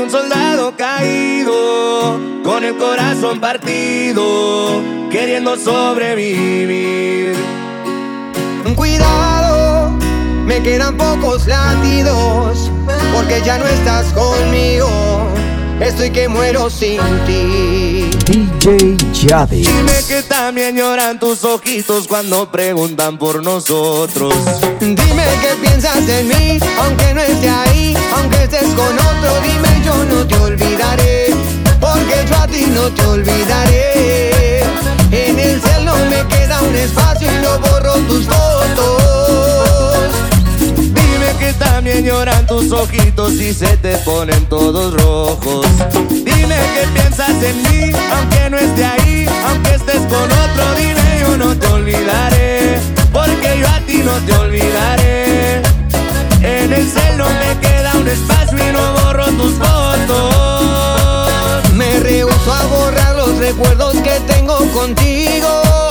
un soldado caído, con el corazón partido, queriendo sobrevivir. Cuidado, me quedan pocos latidos, porque ya no estás conmigo. Estoy que muero sin ti. DJ Yadi. Dime que también lloran tus ojitos cuando preguntan por nosotros. Dime que piensas en mí, aunque no esté ahí, aunque estés con otro. Dime yo no te olvidaré, porque yo a ti no te olvidaré. En el cielo me queda un espacio y no borro tus fotos. También lloran tus ojitos y se te ponen todos rojos. Dime que piensas en mí, aunque no esté ahí, aunque estés con otro. Dime yo no te olvidaré, porque yo a ti no te olvidaré. En el cielo me queda un espacio y no borro tus fotos. Me rehuso a borrar los recuerdos que tengo contigo.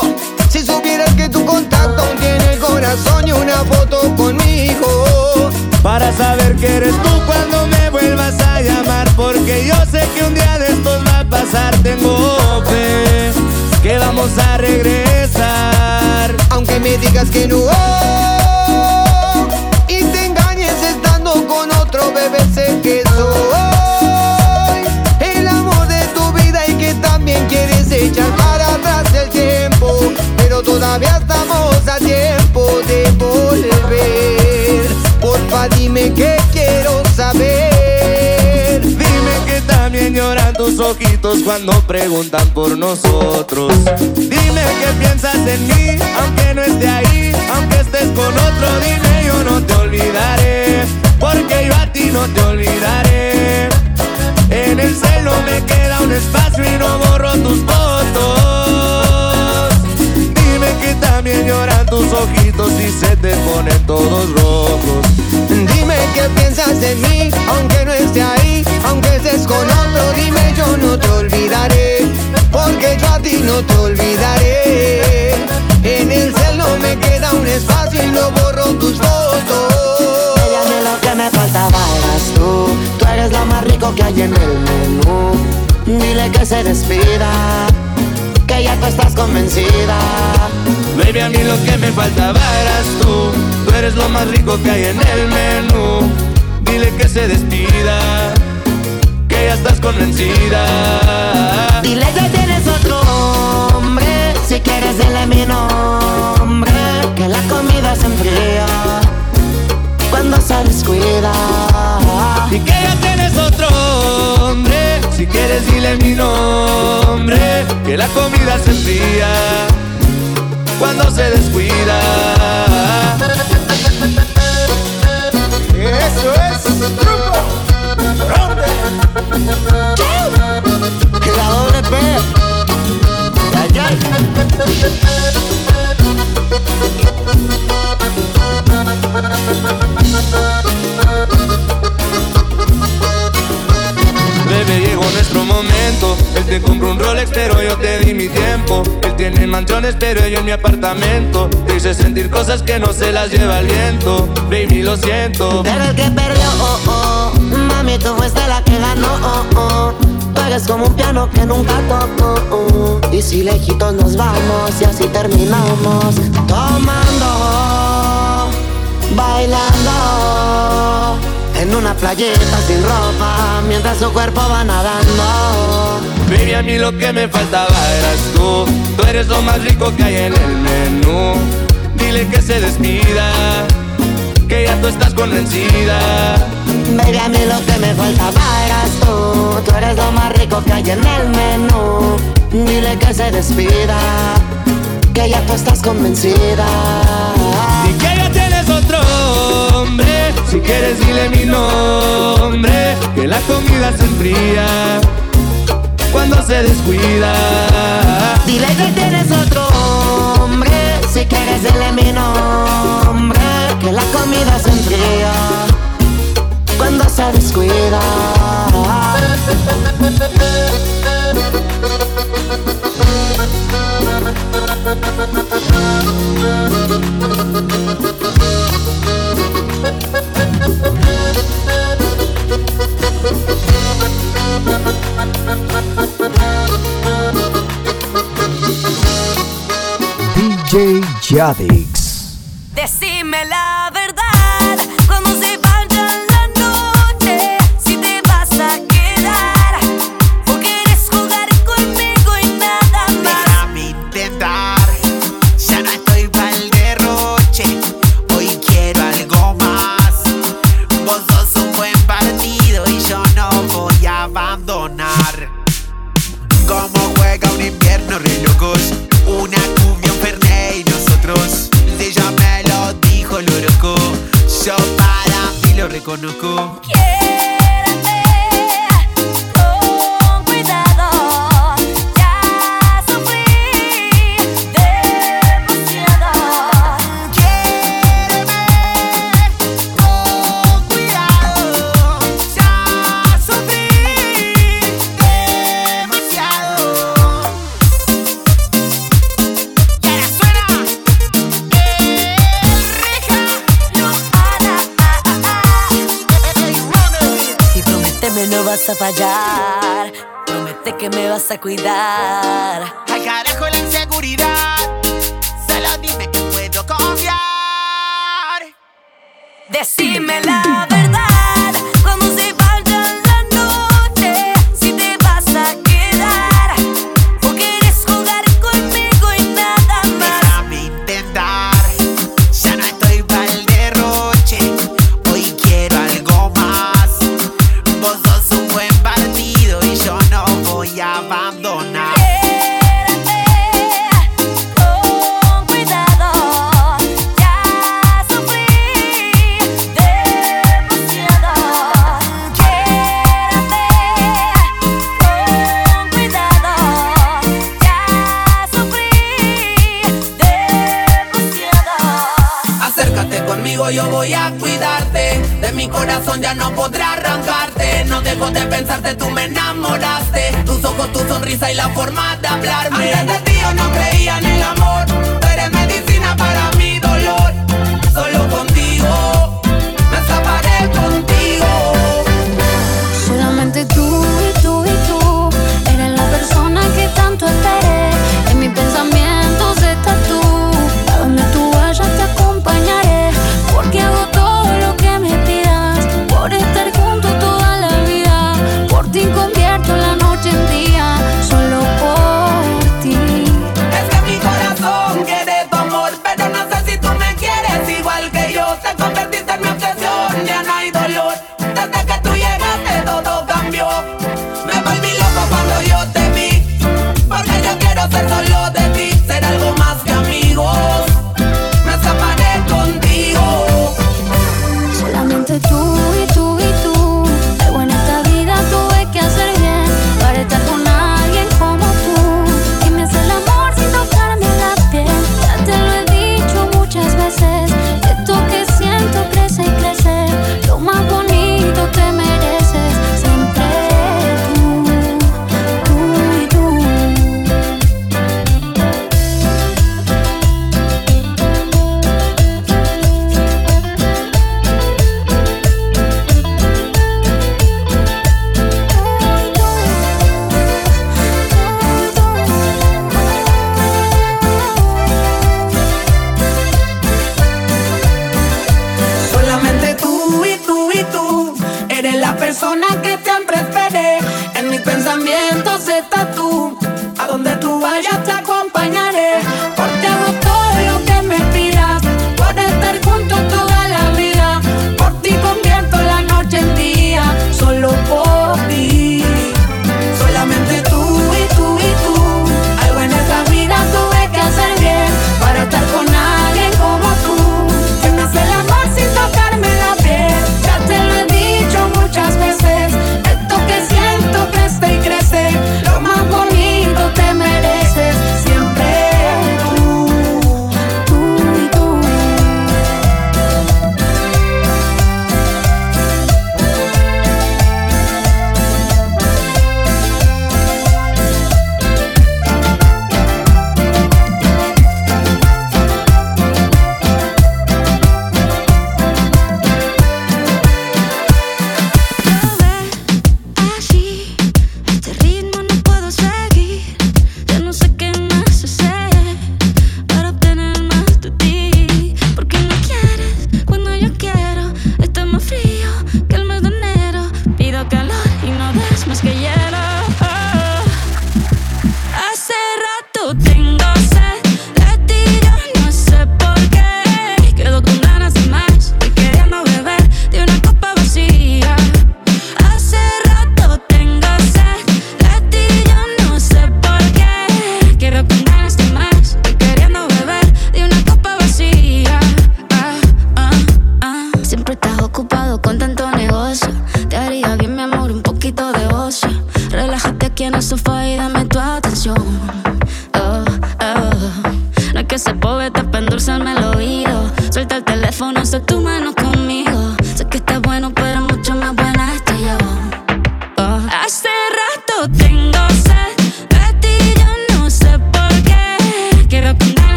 Vamos a regresar Aunque me digas que no y te engañes estando con otro bebé, sé que soy el amor de tu vida y que también quieres echar para atrás el tiempo. Pero todavía estamos a tiempo de volver. Porfa, dime que quiero saber. Ojitos cuando preguntan por nosotros. Dime que piensas en mí, aunque no esté ahí Aunque estés con otro, dime yo no te olvidaré Porque yo a ti no te olvidaré. En el celo me queda un espacio y no borro tus fotos. Dime que también lloran tus ojitos y se te ponen todos rojos. Dime que piensas en mí, aunque no esté ahí, aunque estés con que se despida, que ya tú estás convencida. Baby, a mí lo que me faltaba eras tú. Tú eres lo más rico que hay en el menú. Dile que se despida, que ya estás convencida. Dile que tienes otro hombre. Si quieres, dile mi nombre. Que la comida se enfría cuando se descuida. Y que ya tienes otro hombre. Si quieres, dile mi nombre. Que la comida se enfría cuando se descuida. Eso es truco. La doble P. Ay, ay. Él tiene mansiones, pero yo en mi apartamento. Te hice sentir cosas que no se las lleva el viento. Baby, lo siento. Pero el que perdió, oh, oh. Mami, tú fuiste la que ganó, oh, oh. Tú eres como un piano que nunca tocó, oh. Y si lejitos nos vamos y así terminamos Tomando, bailando En una playeta sin ropa Mientras su cuerpo va nadando Baby, a mí lo que me faltaba eras tú. Tú eres lo más rico que hay en el menú. Dile que se despida, que ya tú estás convencida. Baby, a mí lo que me faltaba eras tú Tú eres lo más rico que hay en el menú Dile que se despida Que ya tú estás convencida Si quieres, dile mi nombre. Que la comida se enfría cuando se descuida. Dile que tienes otro hombre Si quieres dile mi nombre Que la comida se enfría Cuando se descuida DJ Javi. reconozco. vas a fallar. Promete que me vas a cuidar. Al carajo la inseguridad. Solo dime que puedo confiar. Decime la verdad.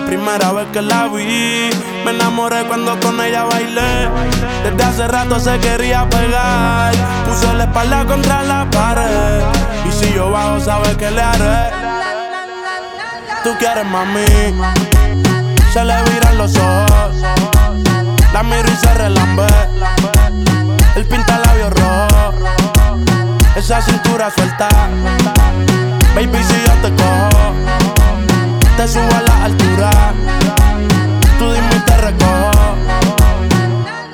la primera vez que la vi. Me enamoré cuando con ella bailé. Desde hace rato se quería pegar. Puso la espalda contra la pared. Y si yo bajo, sabes que le haré. Tú quieres mami. Se le viran los ojos. La miro y se relambé. El pinta labios rojo. Esa cintura suelta. Baby, si yo te cojo subo a la altura. Tú dime y te recojo.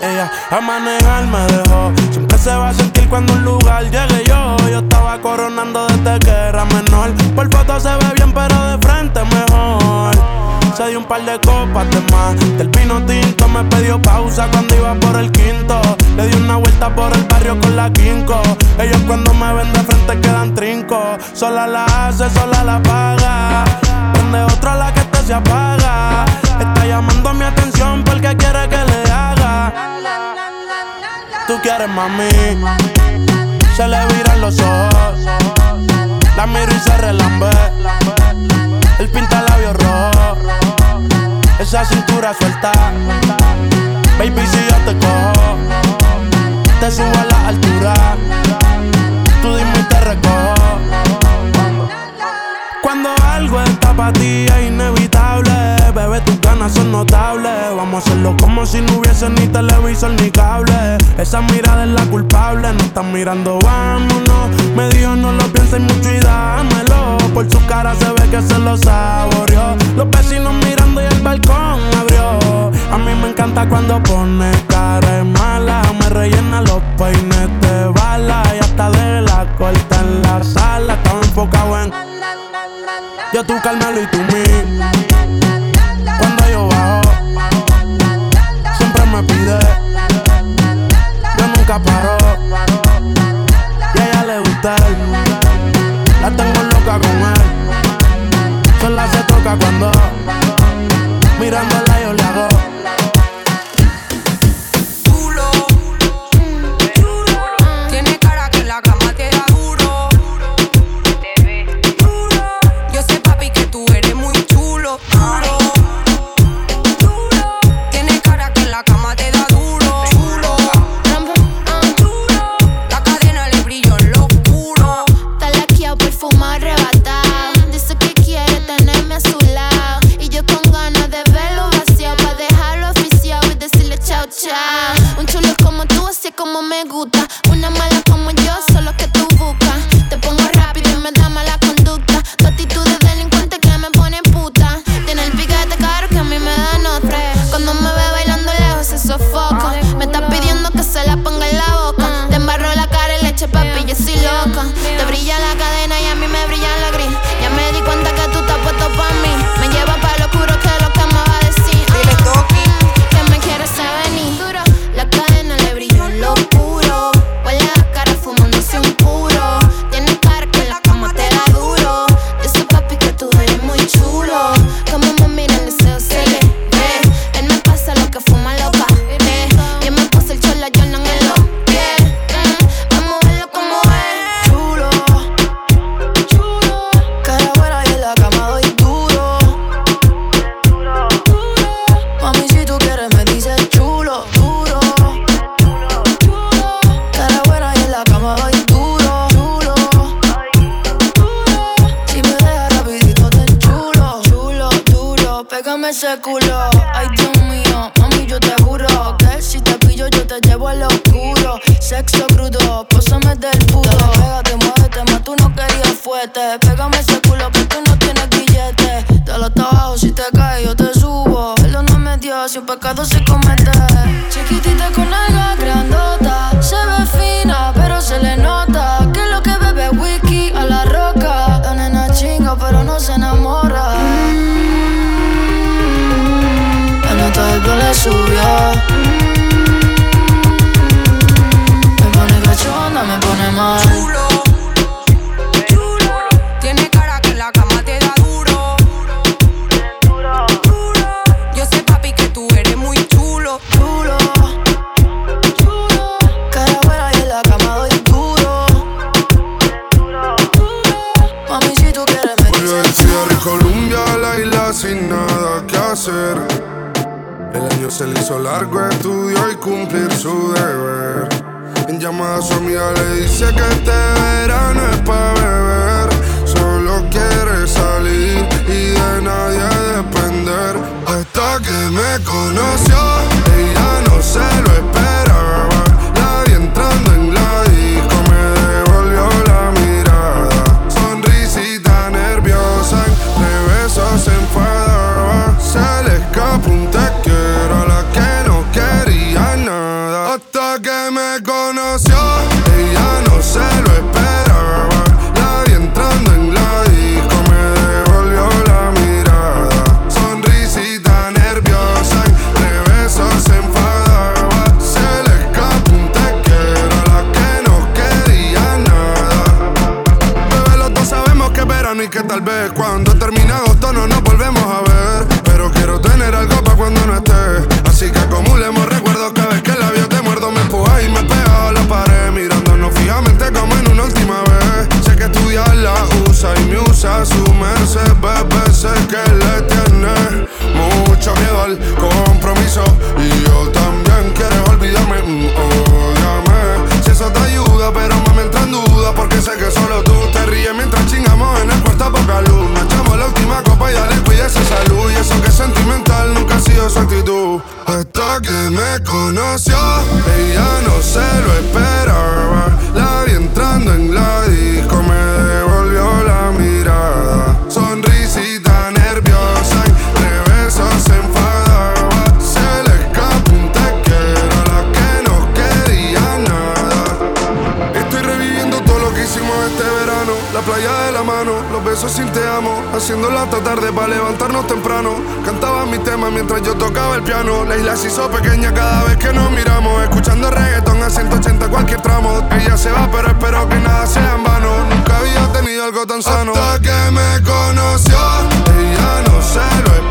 Ella a manejar me dejó. Siempre se va a sentir cuando un lugar llegue yo. Yo estaba coronando desde que era menor. Por foto se ve bien, pero de frente mejor. Se dio un par de copas de más. Del vino tinto me pidió pausa cuando iba por el quinto. Le di una vuelta por el barrio con la quinco. Ellos cuando me ven de frente quedan trinco. Sola la hace, sola la paga otra la que esta se apaga. Está llamando mi atención porque quiere que le haga. Tú quieres mami, se le viran los ojos. La miro y se relambe. El pinta labios rojo. Esa cintura suelta. Baby, si yo te cojo, te subo a la altura. Tú dime y te recojo. para ti es inevitable. Bebé, tus ganas son notables. Vamos a hacerlo como si no hubiese ni televisor ni cable. Esa mirada es la culpable, no están mirando, vámonos. Me dijo no lo pienses mucho y dámelo. Por su cara se ve que se lo saboreó. Los vecinos mirando y el balcón abrió. A mí me encanta cuando pone cara mala. Me rellena los peines de bala. Y hasta de la corta en la sala. Estaba enfocado en. Ya tú cálmalo y tú mí. si un pecado se comete. Chiquitita con alga grandota, se ve fina, pero se le nota que lo que bebe whisky a la roca. La nena chinga, pero no se enamora. Mm -hmm. Nota del le subió. Me pone cachonda, me pone mal. Gracias Ella no se lo esperaba, la vi entrando en la haciendo hasta tarde para levantarnos temprano. Cantaba mi tema mientras yo tocaba el piano. La isla se hizo pequeña cada vez que nos miramos. Escuchando reggaeton a 180 cualquier tramo. Ella se va, pero espero que nada sea en vano. Nunca había tenido algo tan sano. Hasta que me conoció, ella no se lo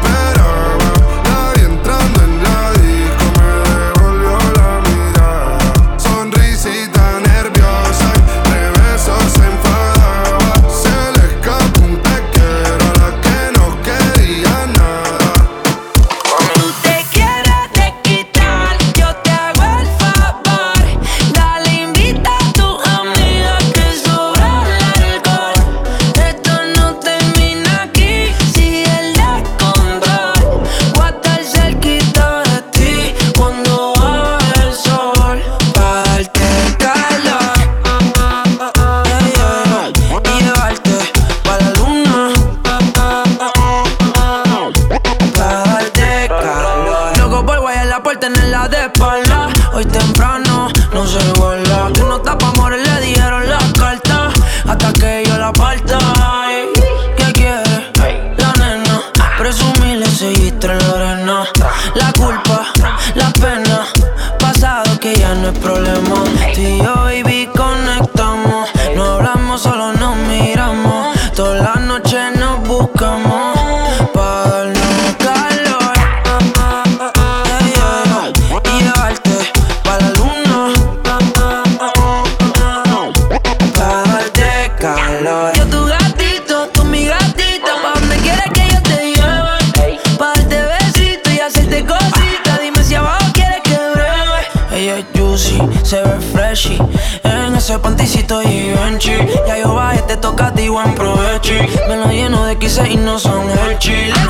ese panticito Givenchy Ya yo bajé, te este toca a ti, buen provecho. Me lo lleno de quise y no son el chile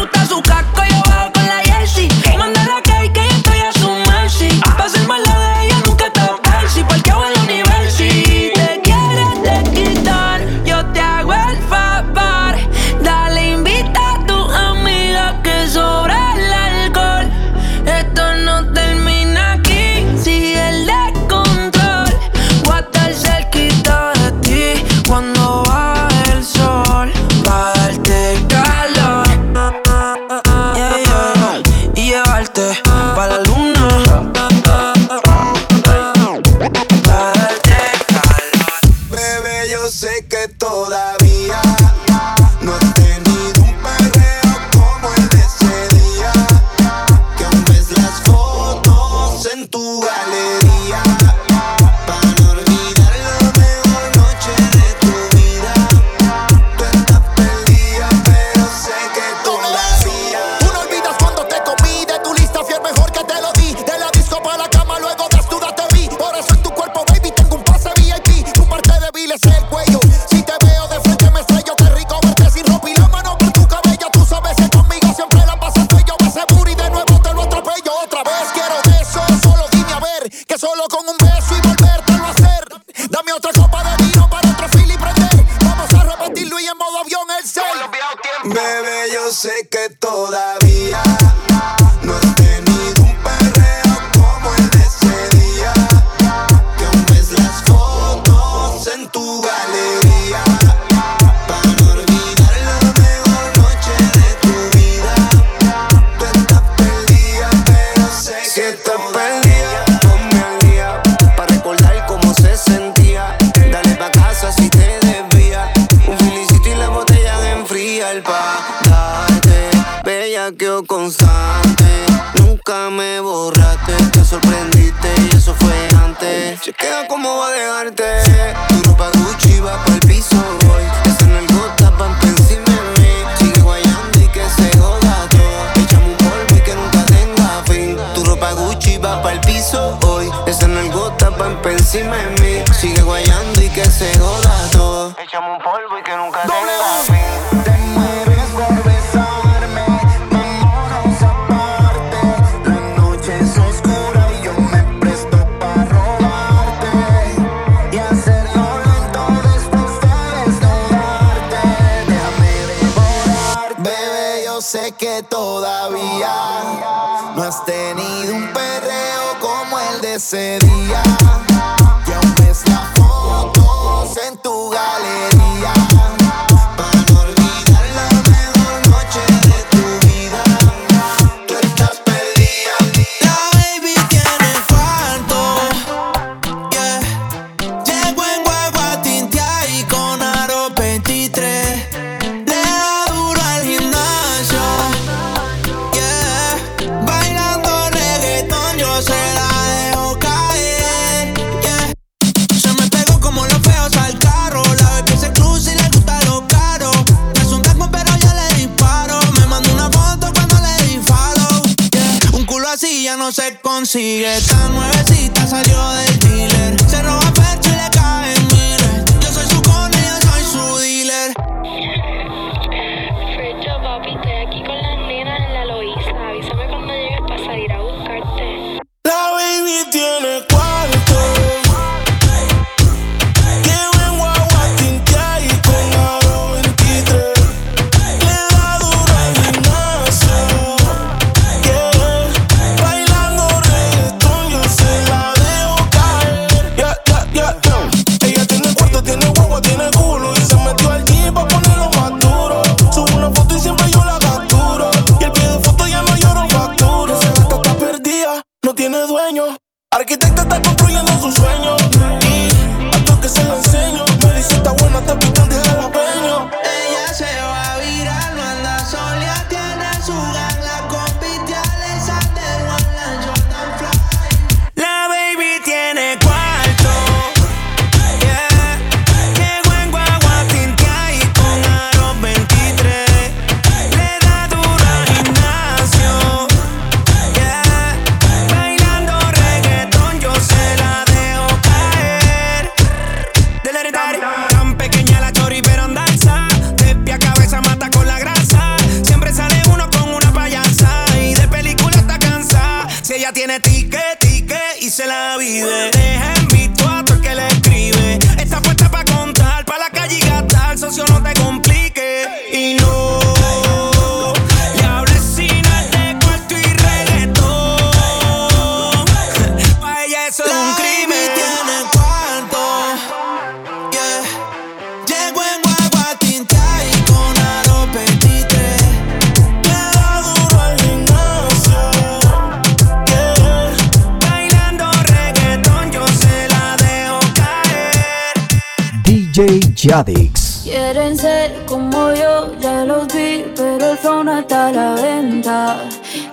Sigue guayando y que se joda todo. Un polvo y que nunca te fin. Te mueres por besarme. Vámonos aparte. La noche es oscura y yo me presto para robarte. Y hacerlo lento después de desnudarte. Déjame devorar. Bebé, yo sé que todavía. consigue. Tan nuevecita salió de Quieren ser como yo, ya los vi, pero el flow no está a la venta.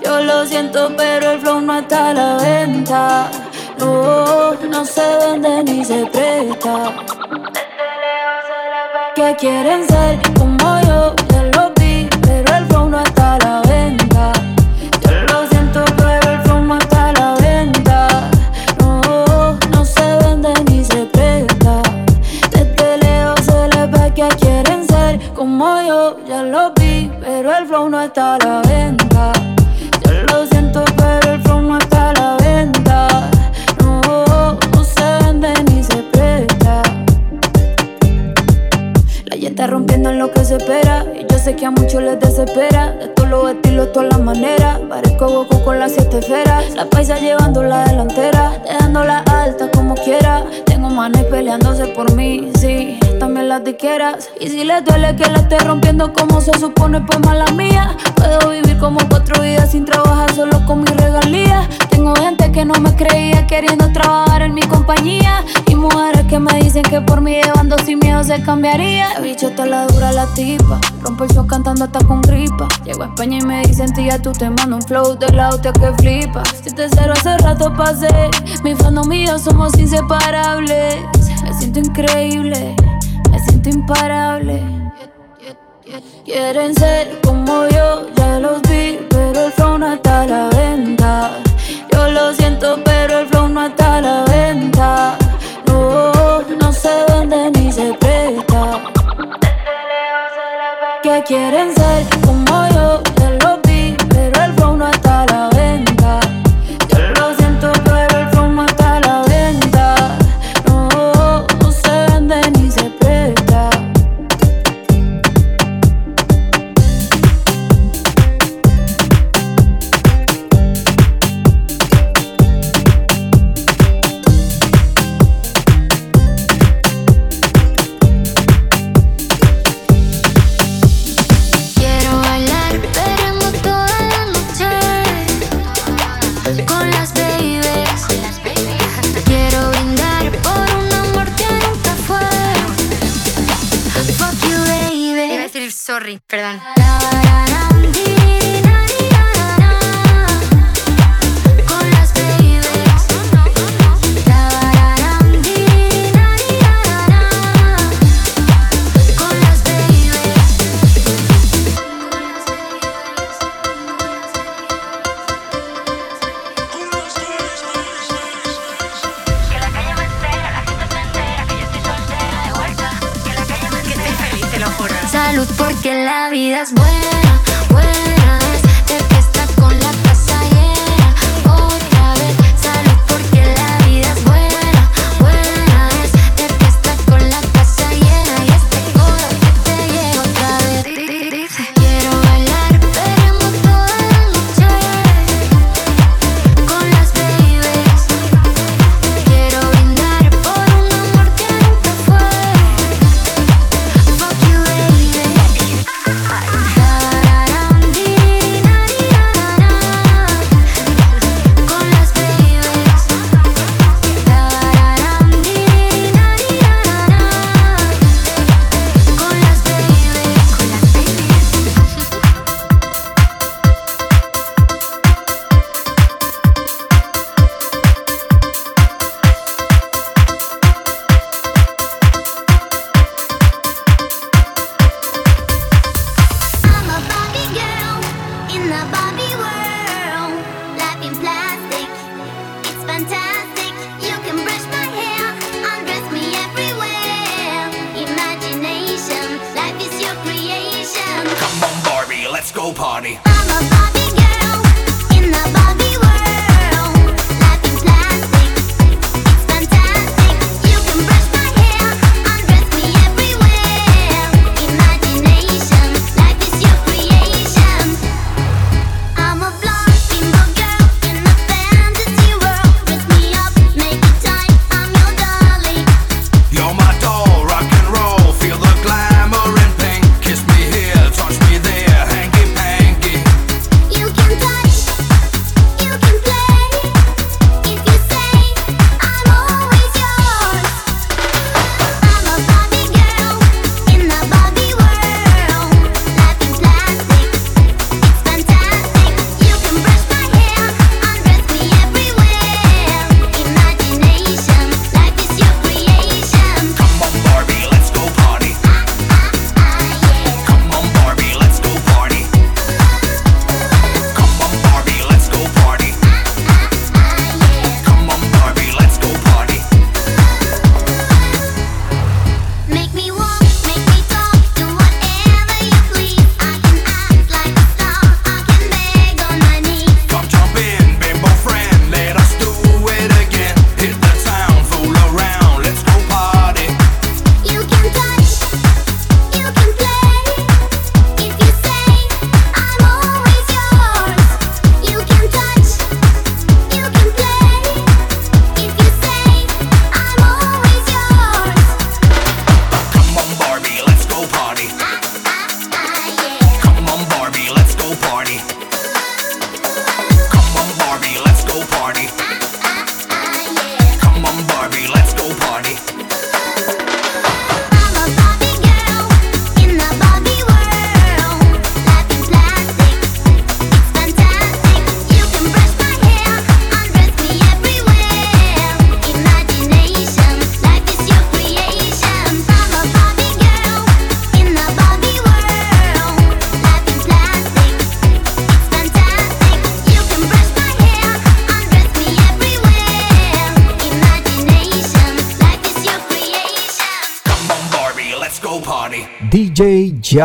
Yo lo siento, pero el flow no está a la venta. No, no se vende ni se presta. ¿Qué quieren ser como yo, ya lo vi, pero el flow no está a la venta. Está rompiendo en lo que se espera. Y yo sé que a muchos les desespera. De todos los estilos, todas las maneras. Parezco Goku con las siete esferas. La paisa llevando la delantera. Dejándola alta como quiera. Tengo manes peleándose por mí. Sí, también las de. Y si les duele que la esté rompiendo como se supone, pues mala mía. Puedo cambiaría. La bichota la dura la tipa. Rompo el show cantando hasta con gripa. Llego a España y me dicen, tía, tú te mando un flow de la hostia que flipa. Si te cero hace rato pasé. Mi fandom mío somos inseparables. Me siento increíble, me siento imparable. Quieren ser como yo, ya los vi, pero el flow no está a la venta. Yo lo siento, pero el flow no está a la venta. No, no se venden quieren ser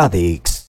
Radix.